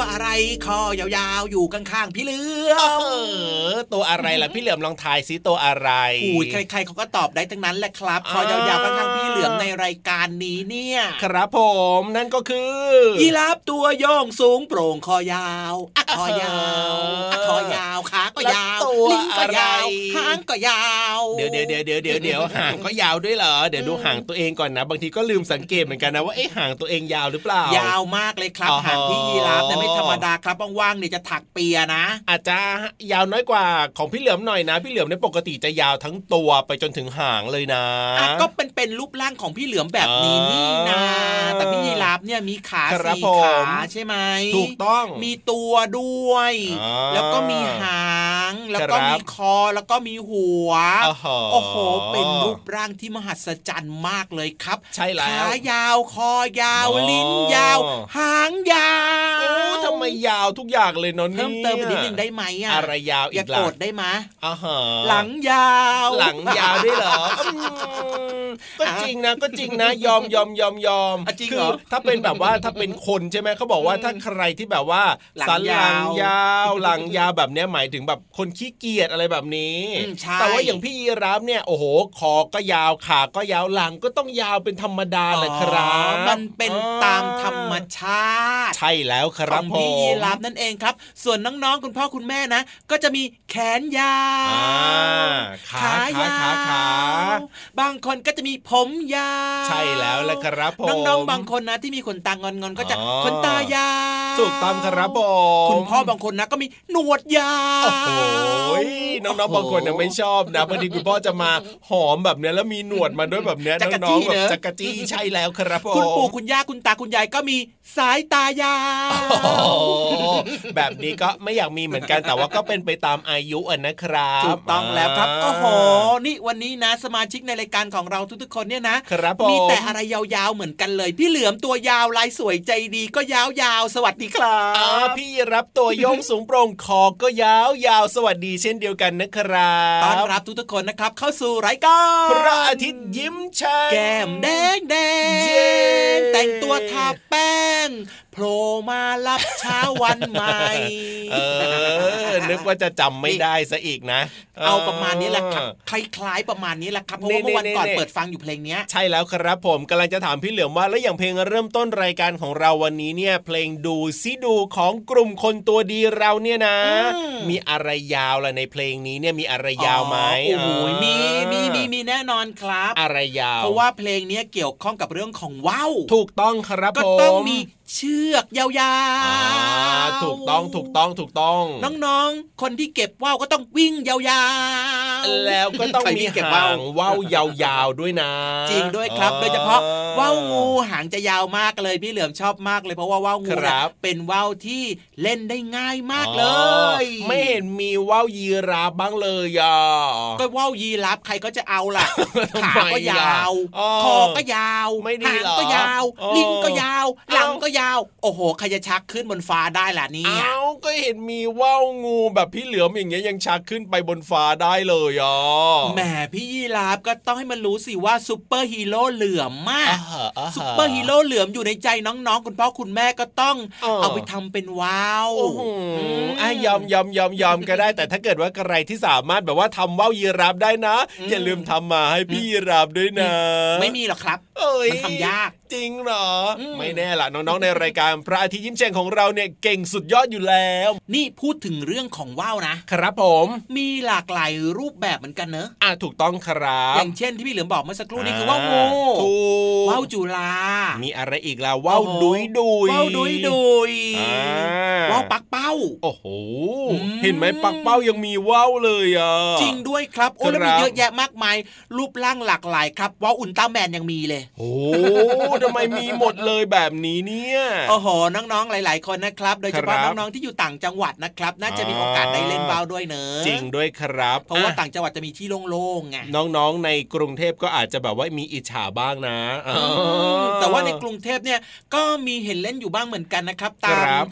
คอยาวๆอยู่ข้างๆพี่เหลือมตัวอะไรล่ะพี่เหลือมลองทายซิตัวอะไรอุ้ยใครๆเขาก็ตอบได้ทั้งนั้นแหละครับ คอยาวๆข้างๆพี่เหลือมในรายการนี้เนี่ย ครับผมนั่นก็คือยีราฟตัวโยงสูงโปร่งคอยาวอะคอยาวอะคอยาวขาก็ยาวลิ้นก็ยาวหางก็ยาวเดี๋ยวเดี๋ยวเดี๋ยวเดี๋ยวเดี๋ยวเดี๋ยวหางก็ยาวด้วยเหรอเดี๋ยวดูหางตัวเองก่อนนะ บางทีก็ลืมสังเกตเหมือนกันนะว่าไอ้หางตัวเองยาวหรือเปล่ายาวมากเลยครับหางพี่ยีราฟแต่ไม่ธรรมดาครับว่างๆเนี่ยจะถักเปียนะ อาจจะยาวน้อยกว่าของพี่เหลือมหน่อยนะ พี่เหลือมในปกติจะยาวทั้งตัวไปจนถึงหางเลยนะก็เป็นเป็นรูปร่างของพี่เหลือมแบบนี้นี่นะแต่พี่ยีราฟเนี่ยมีขาสี่ขาใช่ไหมถูกต้องมีตัวด้วย แล้วก็มีหางแล้วก็มีคอแล้วก็มีหัวโอ้โหเป็นรูปร่างที่มหัศจรรย์มากเลยครับ ใช่แล้วขายาวคอยาวลิ้นยาว หางยาวทำไมยาวทุกอย่างเลยนนเพิ่มเติมไปนิดนึงได้ไหมอะอะไรยาวอีกล่ะอย่าโกรธได้ไหมอ่าฮะหลังยาว หลังยาวด้วยเหรอก็จริงนะก็จริงนะยอมยอมยอมยอมจริงเหรอถ้าเป็นแบบว่าถ้าเป็นคนใช่ไหมเขาบอกว่าถ้าใครที่แบบว่าสันหลังยาวหลังยาวแบบนี้หมายถึงแบบคนขี้เกียจอะไรแบบนี้แต่ว่าอย่างพี่ยีรับเนี่ยโอ้โหคอก็ยาวขาก็ยาวหลังก็ต้องยาวเป็นธรรมดาแหละครับมันเป็นตามธรรมชาติ ใช่แล้วครับพี่ยีรับนั่นเองครับ ส่วนน้องๆคุณพ่อคุณแม่นะ ก็จะมีแขนยาวขายาวขาขาบางคนก็จะมีผมยาวใช่แล้วแหละครับผมน้องๆบางคนนะที่มีขนตางอนๆก็จะขนตายาวถูกต้องครับผมคุณพ่อบางคนนะก็มีหนวดยาวโอ้โหน้องๆบางคนยังไม่ชอบนะบางทีคุณพ่อจะมาหอมแบบเนี้ยแล้วมีหนวดมาด้วยแบบเนี้ยน้องๆแบบจักรจี้ใช่แล้วครับผมคุณปู่คุณย่าคุณตาคุณยายก็มีสายตายาวแบบนี้ก็ไม่อยากมีเหมือนกันแต่ว่าก็เป็นไปตามอายุอะนะครับถูกต้องแล้วครับโอ้โหนี่วันนี้นะ สมาชิกในรายการของเราทุกๆคนเนี่ยนะมีแต่อะไรยาวๆเหมือนกันเลย พี่เหลือมตัวยาวลายสวยใจดีก็ยาวๆสวัสดีครับพี่รับตัวโยงสูงโปร่งคอก็ยาวยาวสวัสดีเช่นเดียวกันนะครับต้อนรับทุกๆคนนะครับเข้าสู่รายการพระอาทิตย์ยิ้มแฉ่งแก้มแดงแดงแต่งตัวทาแป้งโผล่มารับเช้าวันใหม่ เออ นึกว่าจะจำไม่ได้ซะอีกนะ เอาประมาณนี้แหละครับ คล้ายๆประมาณนี้แหละครับ เพราะว่าเมื่อวันก่อนเปิดฟังอยู่เพลงนี้ ใช่แล้วครับผมกำลังจะถามพี่เหลือมว่า แล้วอย่างเพลงเริ่มต้นรายการของเราวันนี้เนี่ย เพลงดูซิดูของกลุ่มคนตัวดีเราเนี่ยนะ มีอะไรยาวล่ะในเพลงนี้เนี่ยมีอะไรยาวไหมโอ้ยมีมีมีมีแน่นอนครับ อะไรยาว เพราะว่าเพลงนี้เกี่ยวข้องกับเรื่องของว้าว ถูกต้องครับก็ต้องมี เชือกยาวๆถูกต้องถูกต้องถูกต้อง น้องๆ คนที่เก็บว่าวก็ต้องวิ่งยาวๆ แล้วก็ต้องมีเก็บว่าวว่าวยาวๆด้วยนะ จริงด้วยครับ โดยเฉพาะว่าวงูหางจะยาวมากเลยพี่เหลือมชอบมากเลยเพราะว่าว่าวงูเป็นว่าวที่เล่นได้ง่ายมากเลย ไม่เห็นมีว่าวยีราฟบ้างเลยอะก็ว่าวยีราฟใครก็จะเอาล่ะขาก็ยาวคอก็ยาวไม่ดีหรอก็ยาว ลิ้นก็ยาวหลังก็ยาวโอ้โหใครจะชักขึ้นบนฟ้าได้ล่ะนี่เอาก็เห็นมีว่าวงูแบบพี่เหลือมอย่างเงี้ยยังชักขึ้นไปบนฟ้าได้เลยอะแหมพี่ยีราฟก็ต้องให้มันรู้สิว่าซูเปอร์ฮีโร่เหลือมมากซูเปอร์ฮีโร่เหลือมอยู่ในใจน้องๆ คุณพ่อคุณแม่ก็ต้องเอาไปทำเป็นว่าวอะยอมยอมยอมยอมก็ได้ แต่ถ้าเกิดว่าใครที่สามารถแบบว่าทำว่าวยีราฟได้นะ อย่าลืมทำมาให้พี่ยีราฟด้วยนะ ไม่มีหรอกครับมันทำยาก จริงเหรอ ไม่แน่ล่ะน้องๆในรายการพระอาทิตย์ยิ้มแฉ่งของเราเนี่ยเก่งสุดยอดอยู่แล้ว นี่พูดถึงเรื่องของว่าวนะ ครับผม มีหลากหลายรูปแบบเหมือนกันเนอะอะถูกต้องครับอย่างเช่นที่พี่เหลือมบอกเมื่อสักครู่นี้คือว่าวงูถูกว่าวจุฬามีอะไรอีกล่ะว่าวดุยดุยว่าวดุยดุยว่าวปักเป้า โอ้โหเห็นไหมปักเป้ายังมีว่าวเลยอะจริงด้วยครับโอ้แล้วมีเยอะแยะมากมายรูปร่างหลากหลายครับว่าวอุลตร้าแมนยังมีเลย โอ้ทำไมมีหมดเลยแบบนี้เนี่ยโอ้โหน้องๆหลาย ๆ คนนะครับ โดยเฉพาะน้องๆที่อยู่ต่างจังหวัดนะครับ น่าจะมีโอกาสได้เล่นว่าวด้วยเนอะจริงด้วยครับ เพราะว่าต่างจังหวัดจะมีที่โล่งๆไงน้องๆในกรุงเทพก็อาจจะแบบว่ามีอิจฉาบ้างนะแต่ว่าในกรุงเทพเนี่ยก็มีเห็นเล่นอยู่บ้างเหมือนกันนะครับ ตาม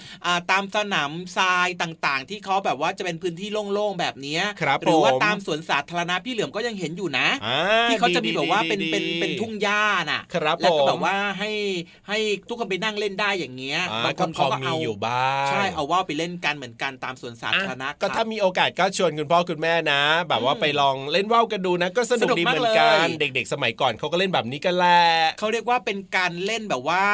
ตามสนามทรายต่างๆ ที่เขาแบบว่าจะเป็นพื้นที่โล่งๆแบบนี้หรือว่าตามสวนสาธารณะพี่เหลือมก็ยังเห็นอยู่นะ ที่เขาจะมีแบบว่าเป็นเป็นเป็นทุ่งหญ้าน่ะแล้วก็แบบว่าให้ให้ทุกคนไปนั่งเล่นได้อย่างเงี้ยบางคนเขาก็เอาอยู่บ้างใช่เอาว่าไปเล่นกันเหมือนกันตามสวนสาธารณะก็ถ้ามีโอกาสก็ชวนคุณพ่อคุณแม่นะ แบบว่าไปลองเล่นว่าวกันดูนะก็สนุกดีเหมือนกัน เด็ก ๆ สมัยก่อนเขาก็เล่นแบบนี้กันแหละเขาเรียกว่าเป็นการเล่นแบบว่า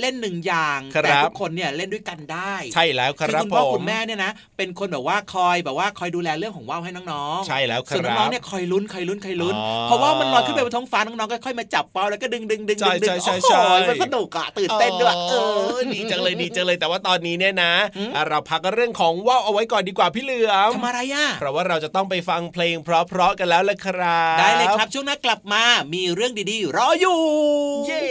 เล่นหนึ่งอย่างแต่ทุกคนเนี่ยเล่นด้วยกันได้ ใช่แล้วครับคุณพ่อคุณแม่เนี่ยนะเป็นคนแบบว่าคอยแบบว่าคอยดูแลเรื่องของว่าวให้น้องๆใช่แล้วครับส่วนน้องๆเนี่ยคอยลุ้นคอยลุ้นคอยลุ้นเพราะว่ามันลอยขึ้นไปบนท้องฟ้าน้องๆก็ค่อยมาจับว่าวแล้วก็ดึงดึงดึงดึงดึงโอ้ยมันสนุกอะตื่นเต้นด้วยเออดีจังเลยดีจังเลยแต่ว่าตอนนี้เนี่ยนะ เราพักเรื่องของว่าวเอาไว้ก่อนดีกว่าพี่เหลือมทำอะไรอะเพราะว่าเราจะต้องไปฟังเพลงเพราะๆกันแล้วละครับได้เลยครับช่วงหน้ากลับมามีเรื่องดีๆ รออยู่ เย้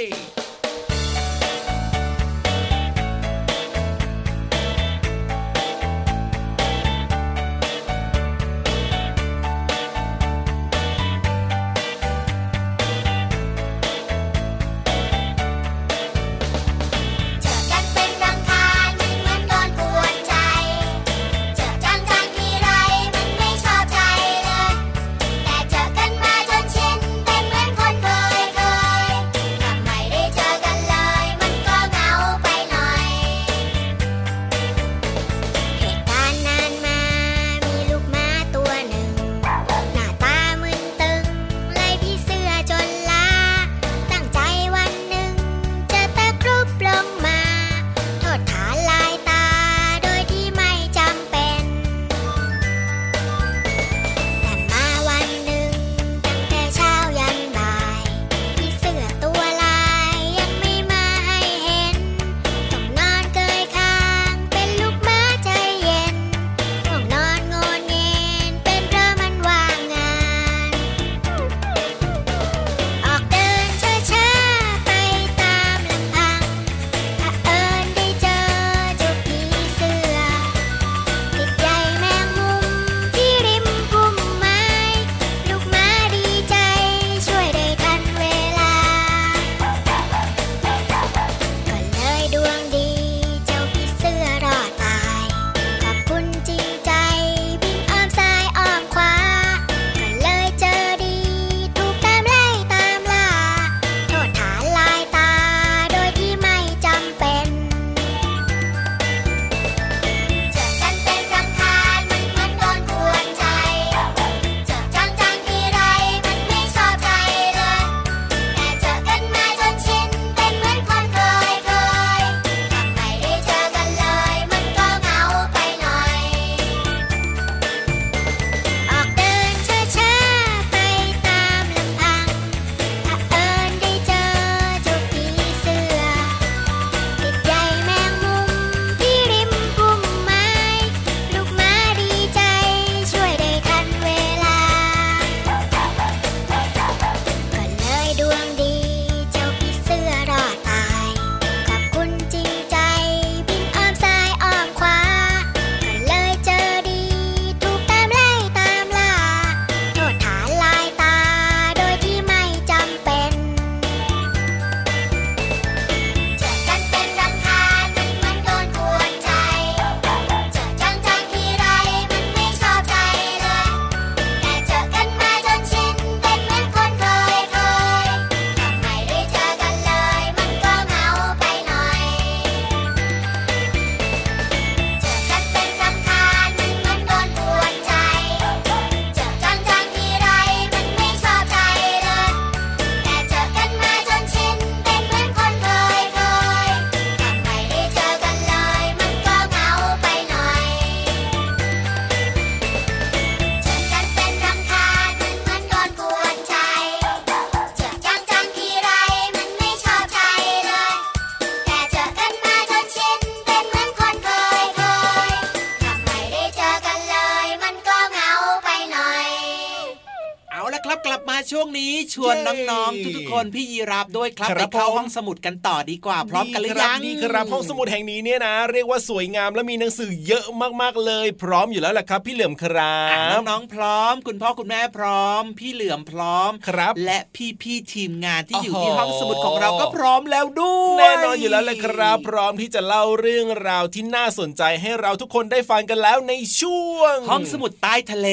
นน้องๆทุกๆคนพี่ยีรับด้วยครับไปเข้าห้องสมุดกันต่อดีกว่า พร้อมกันหรือยังนี่ครับห้องสมุดแห่งนี้เนี่ยนะ เรียกว่าสวยงามและมีหนังสือเยอะมากๆเลย พร้อมอยู่แล้วแหละครับ พี่เหลือมครับน้องๆพร้อม คุณพ่อคุณแม่พร้อม พี่เหลือมพร้อมครับ และพี่ๆทีมงานที่อยู่ที่ห้องสมุดของเราก็พร้อมแล้วด้วยแน่นอนอยู่แล้วเลยครับ พร้อมที่จะเล่าเรื่องราวที่น่าสนใจให้เราทุกคนได้ฟังกันแล้วในช่วง ห้องสมุดใต้ทะเล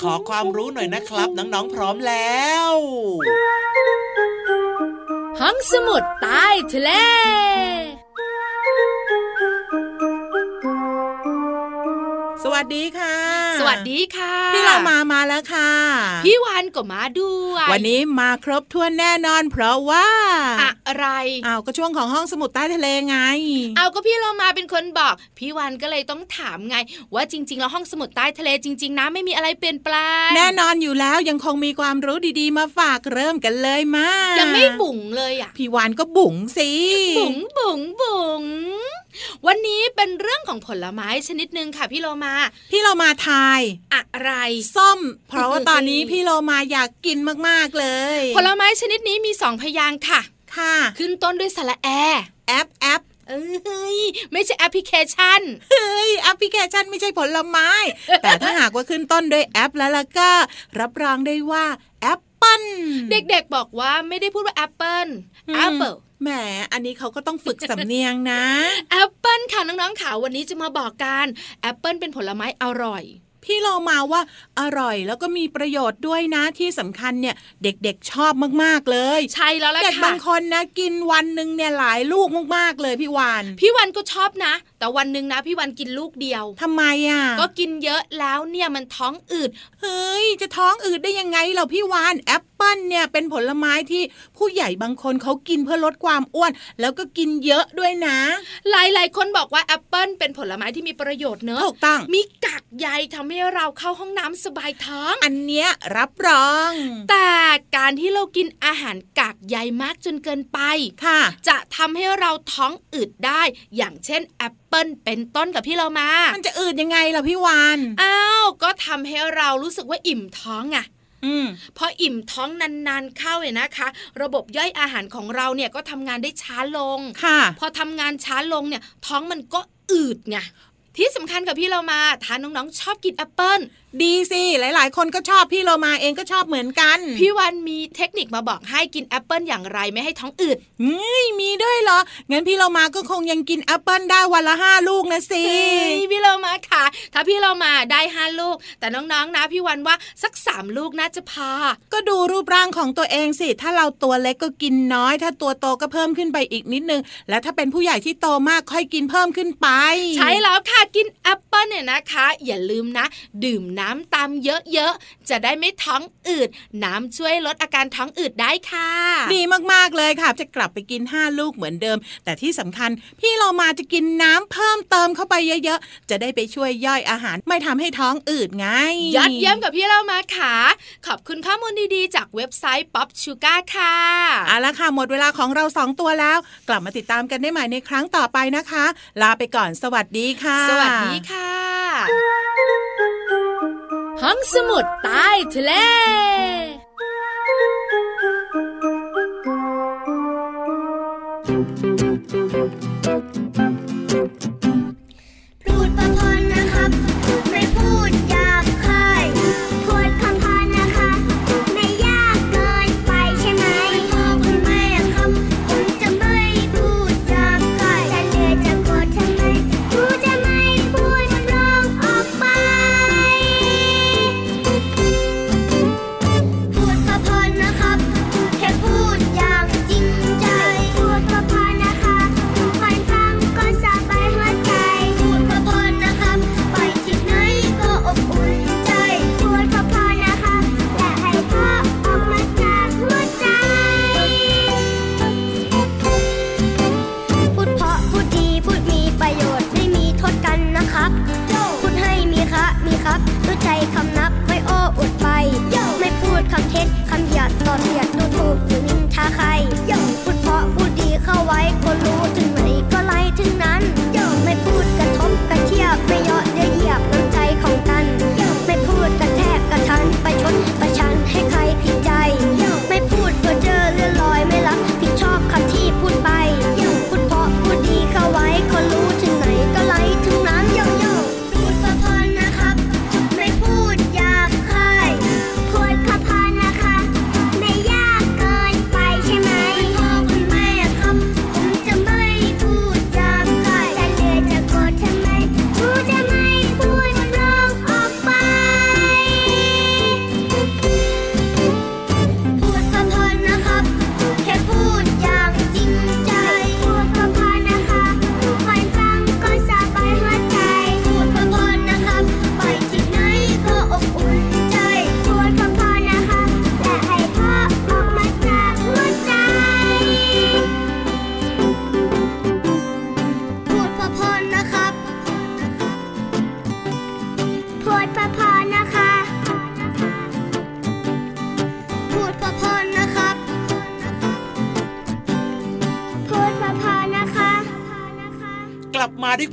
ขอความรู้หน่อยนะครับ น้องๆพร้อมแล้วห้องสมุดใต้ทะเลสวัสดีค่ะ สวัสดีค่ะ พี่เรามามาแล้วค่ะ พี่วันก็มาด้วย วันนี้มาครบถ้วนแน่นอน เพราะว่า อะไรอ้าวก็ช่วงของห้องสมุดใต้ทะเลไงเอาก็พี่เรามาเป็นคนบอก พี่วันก็เลยต้องถามไง ว่าจริง ๆ แล้วห้องสมุดใต้ทะเลจริง ๆ นะไม่มีอะไรเปลี่ยนแปลงแน่นอนอยู่แล้วยังคงมีความรู้ดีๆ มาฝากเริ่มกันเลยมายังไม่บุ๋งเลยอะพี่วันก็บุ๋งสิบุ๋งบุ๋งบุ๋ง วันนี้เป็นเรื่องของผลไม้ชนิดหนึ่งค่ะพี่โลมา พี่โลมาทายอะไรส้ม เพราะว่าตอนนี้พี่โลมาอยากกินมากๆเลย ผลไม้ชนิดนี้มีสองพยางค่ะ ค่ะ ขึ้นต้นด้วยสระแอแอปแอปเอ้ยไม่ใช่แอปพลิเคชัน เฮ้ยแอปพลิเคชันไม่ใช่ผลไม้ แต่ถ้าหากว่าขึ้นต้นด้วยแอปแล้วล่ะก็ รับรองได้ว่าแอปเปิลเด็กๆบอกว่าไม่ได้พูดว่าแอปเปิล แอปเปิลแหม อันนี้เขาก็ต้องฝึกสำเนียงนะแอปเปิลค่ะน้องๆค่ะวันนี้จะมาบอกกันแอปเปิลเป็นผลไม้อร่อยพี่โลมาว่าอร่อยแล้วก็มีประโยชน์ด้วยนะที่สำคัญเนี่ยเด็กๆชอบมากๆเลย ใช่แล้วแหละเด็กบางคนนะ กินวันหนึ่งเนี่ยหลายลูกมากๆเลยพี่วานพี่วันก็ชอบนะ แต่วันหนึ่งนะพี่วันกินลูกเดียวทำไมอะ ก็กินเยอะแล้วเนี่ยมันท้องอืด เฮ้ย จะท้องอืดได้ยังไงเราพี่วานแอปเปิ้ลเนี่ยเป็นผลไม้ที่ผู้ใหญ่บางคนเขากินเพื่อลดความอ้วน แล้วก็กินเยอะด้วยนะ หลายๆ คนบอกว่าแอปเปิ้ลเป็นผลไม้ที่มีประโยชน์เนอะถูกต้องมีกากใยทำให้เราเข้าห้องน้ำสบายท้อง อันเนี้ยรับรอง แต่การที่เรากินอาหารกากใยมากจนเกินไปค่ะ จะทำให้เราท้องอืดได้อย่างเช่นแอปเปิลเป็นต้นกับพี่โลมา มันจะอืดยังไงล่ะพี่วันอ้าวก็ทำให้เรารู้สึกว่าอิ่มท้องไงพออิ่มท้องนานๆเข้าเนี่ยนะคะ ระบบย่อยอาหารของเราเนี่ยก็ทำงานได้ช้าลงค่ะ พอทำงานช้าลงเนี่ย ท้องมันก็อืดไงที่สำคัญกับพี่โลมาทานน้องๆชอบกินแอปเปิลดีสิหลาย ๆ คนก็ชอบพี่โลมาเองก็ชอบเหมือนกัน พี่วันมีเทคนิคมาบอกให้กินแอปเปิลอย่างไรไม่ให้ท้องอืดเฮ้ยมีด้วยเหรองั้นพี่โลมาก็คงยังกินแอปเปิลได้วันละห้าลูกนะสิพี่โลมาค่ะ ถ้าพี่โลมาได้ห้าลูก แต่น้อง ๆ นะ พี่วันว่าสักสามลูกน่าจะพอก็ดูรูปร่างของตัวเองสิ ถ้าเราตัวเล็กก็กินน้อย ถ้าตัวโตก็เพิ่มขึ้นไปอีกนิดนึง แล้วถ้าเป็นผู้ใหญ่ที่โตมากค่อยกินเพิ่มขึ้นไป ใช่แล้วค่ะกินแอปเปิลเนี่ยนะคะ อย่าลืมนะ ดื่มน้ำตามเยอะเยอะๆ จะได้ไม่ท้องอืด น้ำช่วยลดอาการท้องอืดได้ค่ะ ดีมากๆเลยค่ะ จะกลับไปกิน 5 ลูกเหมือนเดิม แต่ที่สำคัญพี่โลมาจะกินน้ำเพิ่มเติมเข้าไปเยอะๆ จะได้ไปช่วยย่อยอาหาร ไม่ทำให้ท้องอืดไงยอดเยี่ยมกับพี่โลมาค่ะ ขอบคุณข้อมูลดีๆ จากเว็บไซต์ POPSUGAR ค่ะเอาละค่ะ หมดเวลาของเราสองตัวแล้ว กลับมาติดตามกันได้ใหม่ในครั้งต่อไปนะคะ ลาไปก่อนสวัสดีค่ะ สวัสดีค่ะ ห้องสมุดใต้ทะเล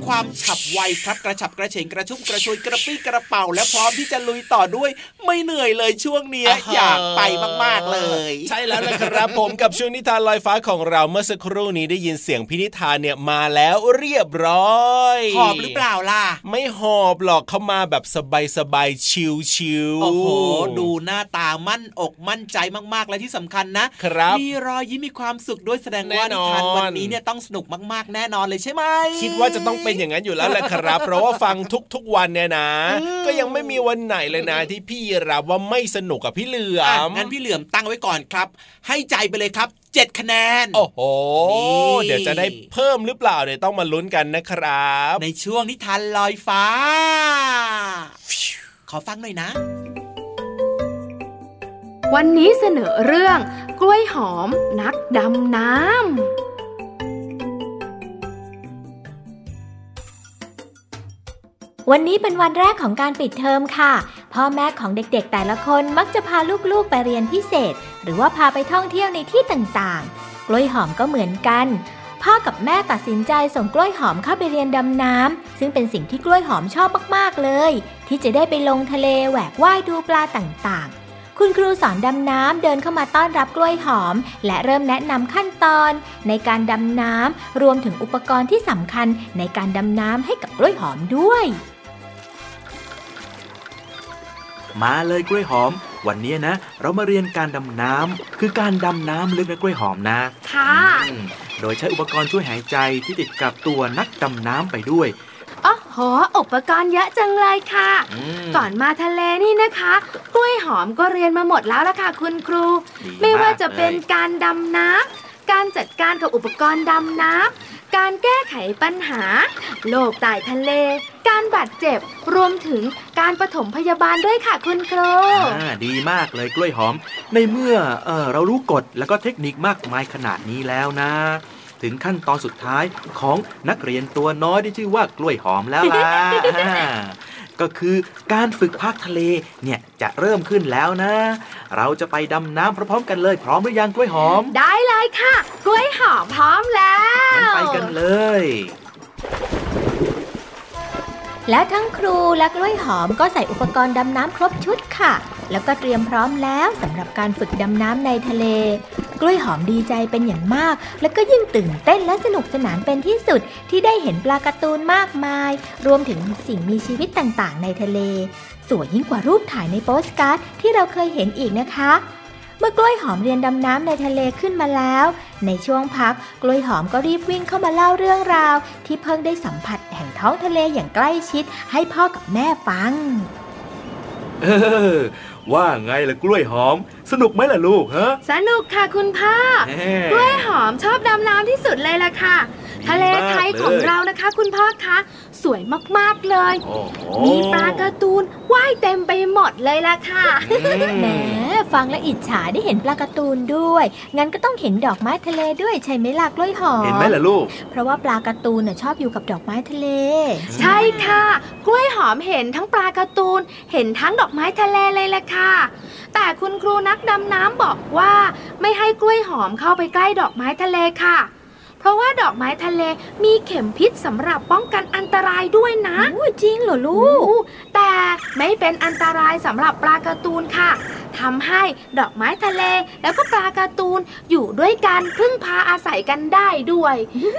ความฉับไวครับกระฉับกระเฉงกระชุ่มกระชวยกระปี้กระเป๋า และพร้อมที่จะลุยต่อด้วย ไม่เหนื่อยเลยช่วงนี้อยากไปมากๆเลย ใช่แล้วนะครับผมกับช่วงนิทานลอยฟ้าของเราเมื่อสักครู่นี้ได้ยินเสียงพินิธานเนี่ยมาแล้วเรียบร้อยหอบหรือเปล่าล่ะ ไม่หอบหรอกเขามาแบบสบายสบายชิวชิวโอ้โหดูหน้าตามั่นอกมั่นใจมากๆและที่สำคัญนะครับมีรอยยิ้มมีความสุขด้วยแสดงว่านิทานวันนี้เนี่ยต้องสนุกมากๆแน่นอนเลยใช่ไหมคิดว่าจะต้องเป็นอย่างนั้นอยู่แล้วแหละครับ เพราะว่าฟังทุกๆวันเนี่ยนะ ก็ยังไม่มีวันไหนเลยนะ ที่พี่รับว่าไม่สนุกกับพี่เหลือมงั้นพี่เหลือมตั้งไว้ก่อนครับ ให้ใจไปเลยครับเจ็ดคะแนน โอ้โห เดี๋ยวจะได้เพิ่มหรือเปล่าเดี๋ยวต้องมาลุ้นกันนะครับ ในช่วงนิทานลอยฟ้า ขอฟังหน่อยนะ วันนี้เสนอเรื่องกล้วยหอมนักดำน้ำ วันนี้เป็นวันแรกของการปิดเทอมค่ะ พ่อแม่ของเด็กๆ แต่ละคนมักจะพาลูกๆไปเรียนพิเศษ หรือว่าพาไปท่องเที่ยวในที่ต่างๆ กล้วยหอมก็เหมือนกัน พ่อกับแม่ตัดสินใจส่งกล้วยหอมเข้าไปเรียนดำน้ำซึ่งเป็นสิ่งที่กล้วยหอมชอบมากๆเลย ที่จะได้ไปลงทะเลแหวกว่ายดูปลาต่างๆคุณครูสอนดำน้ำเดินเข้ามาต้อนรับกล้วยหอม และเริ่มแนะนำขั้นตอน ในการดำน้ำรวมถึงอุปกรณ์ที่สำคัญในการดำน้ำให้กับกล้วยหอมด้วย มาเลยกล้วยหอม วันนี้นะ เรามาเรียนการดำน้ำคือการดำน้ำลึกนะกล้วยหอมนะ ค่ะโดยใช้อุปกรณ์ช่วยหายใจที่ติดกับตัวนักดำน้ำไปด้วยโอ้โหอุปกรณ์เยอะจังเลยค่ะ ก่อนมาทะเลนี่นะคะกล้วยหอมก็เรียนมาหมดแล้วละค่ะคุณครู ไม่ว่าจะเป็นการดำน้ำการจัดการกับอุปกรณ์ดำน้ำการแก้ไขปัญหา โลกใต้ทะเล การบาดเจ็บ รวมถึงการปฐมพยาบาลด้วยค่ะคุณครูดีมากเลยกล้วยหอม ในเมื่อเออเรารู้กฎแล้วก็เทคนิคมากมายขนาดนี้แล้วนะ ถึงขั้นตอนสุดท้ายของนักเรียนตัวน้อยที่ชื่อว่ากล้วยหอมแล้วล่ะก็คือการฝึกภาคทะเลเนี่ยจะเริ่มขึ้นแล้วนะ เราจะไปดำน้ำพร้อมๆกันเลย พร้อมหรือยังกล้วยหอม ได้เลยค่ะ กล้วยหอมพร้อมแล้วไปกันเลย และทั้งครูและกล้วยหอมก็ใส่อุปกรณ์ดำน้ำครบชุดค่ะ แล้วก็เตรียมพร้อมแล้วสำหรับการฝึกดำน้ำในทะเล กล้วยหอมดีใจเป็นอย่างมาก แล้วก็ยิ่งตื่นเต้นและสนุกสนานเป็นที่สุดที่ได้เห็นปลาการ์ตูนมากมาย รวมถึงสิ่งมีชีวิตต่างๆ ในทะเล สวยยิ่งกว่ารูปถ่ายในโปสการ์ดที่เราเคยเห็นอีกนะคะ เมื่อกล้วยหอมเรียนดำน้ำในทะเลขึ้นมาแล้ว ในช่วงพักกล้วยหอมก็รีบวิ่งเข้ามาเล่าเรื่องราว ที่เพิ่งได้สัมผัสแห่งท้องทะเลอย่างใกล้ชิด ให้พ่อกับแม่ฟัง เออ ว่าไงล่ะกล้วยหอม สนุกไหมล่ะลูกฮะ สนุกค่ะคุณพ่อ กล้วยหอมชอบดำน้ำที่สุดเลยล่ะค่ะ ทะเลไทยของเรานะคะ คุณพ่อคะสวยมากๆเลย มีปลาการ์ตูนว่ายเต็มไปหมดเลยล่ะค่ะแหมฟังและอิจฉาได้เห็นปลาการ์ตูนด้วย งั้นก็ต้องเห็นดอกไม้ทะเลด้วยใช่ไหมล่ะกล้วยหอมเห็นไหมล่ะลูก เพราะว่าปลาการ์ตูนน่ะชอบอยู่กับดอกไม้ทะเล ใช่ค่ะ กล้วยหอมเห็นทั้งปลาการ์ตูน เห็นทั้งดอกไม้ทะเลเลยล่ะค่ะ แต่คุณครูนักดำน้ำบอกว่า ไม่ให้กล้วยหอมเข้าไปใกล้ดอกไม้ทะเลค่ะ เพราะว่าดอกไม้ทะเลมีเข็มพิษสำหรับป้องกันอันตรายด้วยนะจริงเหรอลูก แต่ไม่เป็นอันตรายสำหรับปลาการ์ตูนค่ะทำให้ดอกไม้ทะเลแล้วก็ปลาการ์ตูนอยู่ด้วยกันพึ่งพาอาศัยกันได้ด้วย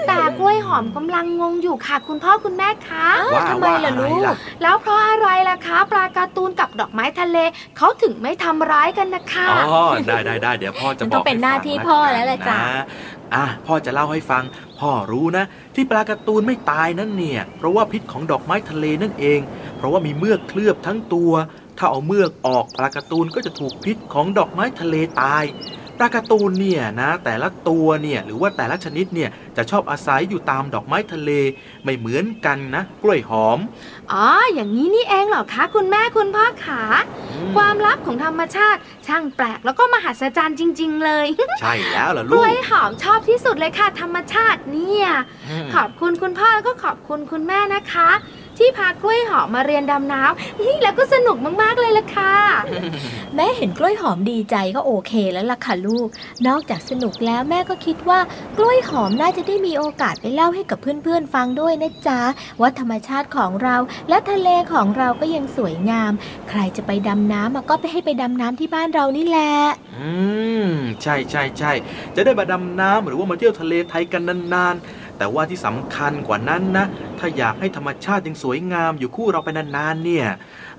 แต่กล้วยหอมกำลังงงอยู่ค่ะ คุณพ่อคุณแม่คะทำไมล่ะลูกแล้วเพราะอะไรล่ะคะ ปลาการ์ตูนกับดอกไม้ทะเลเขาถึงไม่ทำร้ายกันนะคะอ๋อได้ได้ได้เดี๋ยวพ่อจะบอกต้องเป็นหน้าที่พ่อแล้วแหละจ้ะ อะพ่อจะเล่าให้ฟัง พ่อรู้นะ ที่ปลาการ์ตูนไม่ตายนั่นเนี่ย เพราะว่าพิษของดอกไม้ทะเลนั่นเอง เพราะว่ามีเมือกเคลือบทั้งตัว ถ้าเอาเมือกออกปลาการ์ตูนก็จะถูกพิษของดอกไม้ทะเลตายปลาการ์ตูนเนี่ยนะแต่ละตัวเนี่ยหรือว่าแต่ละชนิดเนี่ยจะชอบอาศัยอยู่ตามดอกไม้ทะเล ไม่เหมือนกันนะ กล้วยหอม อ๋อ อย่างนี้นี่เองเหรอคะ คุณแม่คุณพ่อขา ความลับของธรรมชาติ ช่างแปลกแล้วก็มหัศจรรย์จริง ๆ เลย ใช่แล้วล่ะลูกกล้วยหอมชอบที่สุดเลยค่ะ ธรรมชาติเนี่ย ขอบคุณคุณพ่อแล้วก็ขอบคุณคุณแม่นะคะ ที่พากล้วยหอมมาเรียนดำน้ำนี่แล้วก็สนุกมากๆเลยล่ะค่ะ แม่เห็นกล้วยหอมดีใจก็โอเคแล้วล่ะค่ะลูก นอกจากสนุกแล้วแม่ก็คิดว่ากล้วยหอมน่าจะได้มีโอกาสไปเล่าให้กับเพื่อนๆฟังด้วยนะจ๊ะว่าธรรมชาติของเราและทะเลของเราก็ยังสวยงาม ใครจะไปดำน้ำก็ไปให้ไปดำน้ำที่บ้านเรานี่แหละ อืม ใช่ใช่ใช่จะได้มาดำน้ำหรือว่ามาเที่ยวทะเลไทยกันนานๆแต่ว่าที่สำคัญกว่านั้นนะ ถ้าอยากให้ธรรมชาติยังสวยงามอยู่คู่เราไปนานๆเนี่ย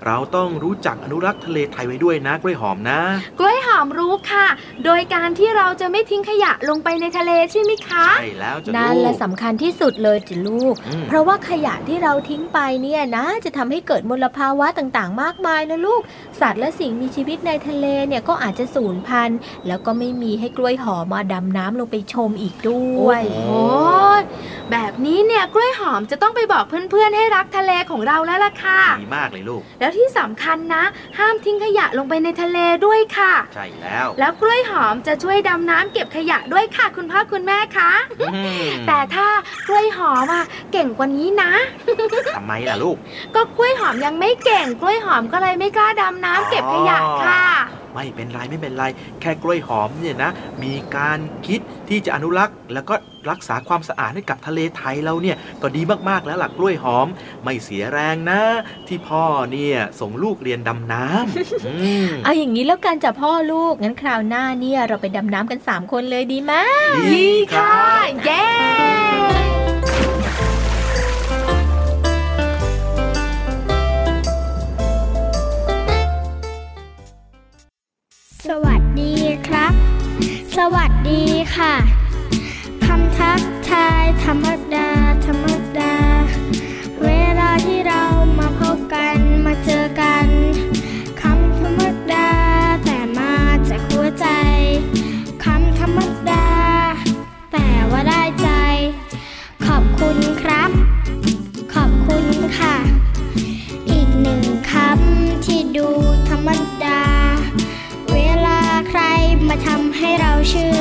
เราต้องรู้จักอนุรักษ์ทะเลไทยไว้ด้วยนะกล้วยหอมนะ กล้วยหอมรู้ค่ะ โดยการที่เราจะไม่ทิ้งขยะลงไปในทะเลใช่ไหมคะใช่แล้วจะนั่นลูแหละกสำคัญที่สุดเลยจิลูกอืมเพราะว่าขยะที่เราทิ้งไปเนี่ยนะ จะทำให้เกิดมลภาวะต่างๆ มากมายนะลูก สัตว์และสิ่งมีชีวิตในทะเลเนี่ยก็อาจจะสูญพันธุ์แล้วก็ไม่มีให้กล้วยหอมมาดำน้ำลงไปชมอีกด้วยโอ้ยแบบนี้เนี่ยกล้วยหอมจะต้องไปบอกเพื่อนๆให้รักทะเลของเราแล้วล่ะค่ะ ดีมากเลยลูก แล้วที่สำคัญนะ ห้ามทิ้งขยะลงไปในทะเลด้วยค่ะ ใช่แล้ว แล้วกล้วยหอมจะช่วยดำน้ำเก็บขยะด้วยค่ะคุณพ่อคุณแม่คะอืมแต่ถ้ากล้วยหอมอะเก่งกว่านี้นะทำไมล่ะลูก ก็กล้วยหอมยังไม่เก่งกล้วยหอมก็เลยไม่กล้าดำน้ำเก็บขยะค่ะไม่เป็นไรไม่เป็นไร แค่กล้วยหอมเนี่ยนะ มีการคิดที่จะอนุรักษ์ แล้วก็รักษาความสะอาดให้กับทะเลไทยเราเนี่ยก็ดีมากๆแล้วล่ะกล้วยหอม ไม่เสียแรงนะ ที่พ่อเนี่ยส่งลูกเรียนดำน้ำอืมเอาอย่างนี้แล้วกันจ้ะพ่อลูกงั้นคราวหน้าเนี่ยเราไปดำน้ำกัน 3 คนเลยดีไหมดีค่ะเย้ วัสดีค่ะ คำทักทายธรรมดา ธรรมดาำ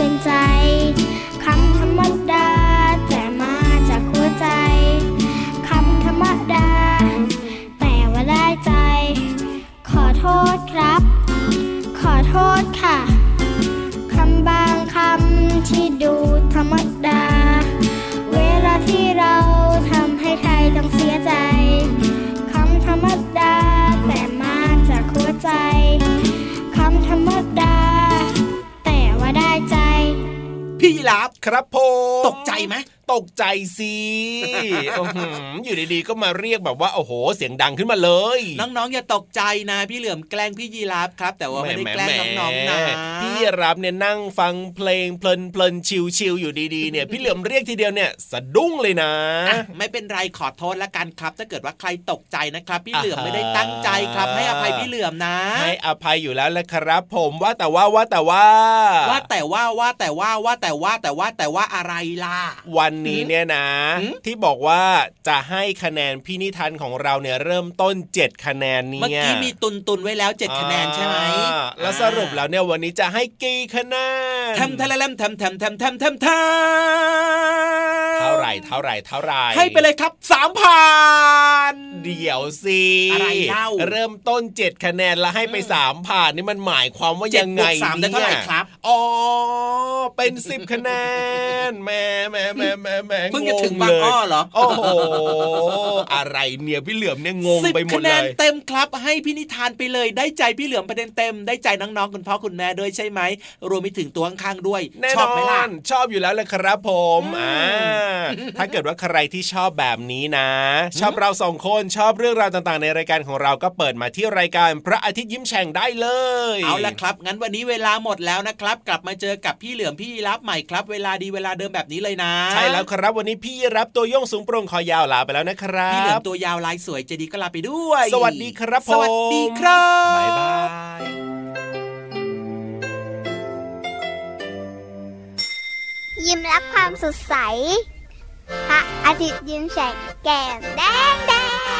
รับครับผมตกใจไหม ตกใจสิอื้อหืออยู่ดีๆก็มาเรียกแบบว่าโอ้โห เสียงดังขึ้นมาเลย น้องๆอย่าตกใจนะ พี่เหลือมแกล้งพี่ยีราฟครับ แต่ว่าไม่ได้แกล้งน้องๆนะพี่รับเนี่ยนั่งฟังเพลงเพลินเพลินชิวชิวๆอยู่ดีๆเนี่ย พี่เหลือมเรียกทีเดียวเนี่ยสะดุ้งเลยนะอะไม่เป็นไรขอโทษละกันครับ ถ้าเกิดว่าใครตกใจนะครับ พี่เหลือมไม่ได้ตั้งใจครับ ให้อภัยพี่เหลือมนะให้อภัยอยู่แล้วแหละครับ ผมว่าแต่ว่าว่าแต่ว่า ว่าแต่ว่าว่าแต่ว่าว่าแต่ว่าแต่ว่าแต่ว่าอะไรล่ะวันนี้เนี่ยนะหืมที่บอกว่าจะให้คะแนนพี่นิทานของเราเนี่ยเริ่มต้น 7 คะแนนเนี่ยเมื่อกี้มีตุนตุนๆไว้แล้วเจ็ดคะแนนใช่ไหมอ่าแล้วสรุปแล้วเนี่ยวันนี้จะให้กี่คะแนนทำทะเลมทำทำทำทำทำทำเท่าไหร่เท่าไหร่เท่าไหร่ให้ไปเลยครับสามพันเดี๋ยวสิอะไรเล่าเริ่มต้น 7 คะแนนแล้วให้ไป3ผ่านนี่มันหมายความว่าเจ็ยัดงบไงวกสามได้เท่าไหร่ครับอ๋อเป็น 10 คะแนนแหม่แหม่แหม่แหม่แหม่เพิ่งจะถึงเลบางยอ้อเหรอโอ้โหอะไรเนี่ยพี่เหลือมเนี่ยงงสิบไปหมดคะแนเลนยเต็มครับ ให้พี่นิทานไปเลยได้ใจพี่เหลือมประเด็นเต็มได้ใจน้องๆคุณพ่อคุณแม่ด้วยใช่ไหมรวมไปถึงตัวข้างๆด้วยแน่ชนอบไหมอล่ะนชอบอยู่แล้วเลยครับผมอ่าถ้าเกิดว่าใครที่ชอบแบบนี้นะ ชอบเราสองคนชอบเรื่องราวต่างๆ ในรายการของเราก็เปิดมาที่รายการพระอาทิตย์ยิ้มแฉ่งได้เลย เอาละครับ งั้นวันนี้เวลาหมดแล้วนะครับ กลับมาเจอกับพี่เหลือมพี่ยีรับใหม่ครับ เวลาดีเวลาเดิมแบบนี้เลยนะ ใช่แล้วครับวันนี้พี่รับตัวโยงสูงโปร่งคอยาวลาไปแล้วนะครับพี่เหลือมตัวยาวลายสวยใจดีก็ลาไปด้วย สวัสดีครับผมสวัสดีครับบ๊ายบายยิ้มรับความสดใสพระอาทิตย์ยิ้มแฉกแก้มแดงแดง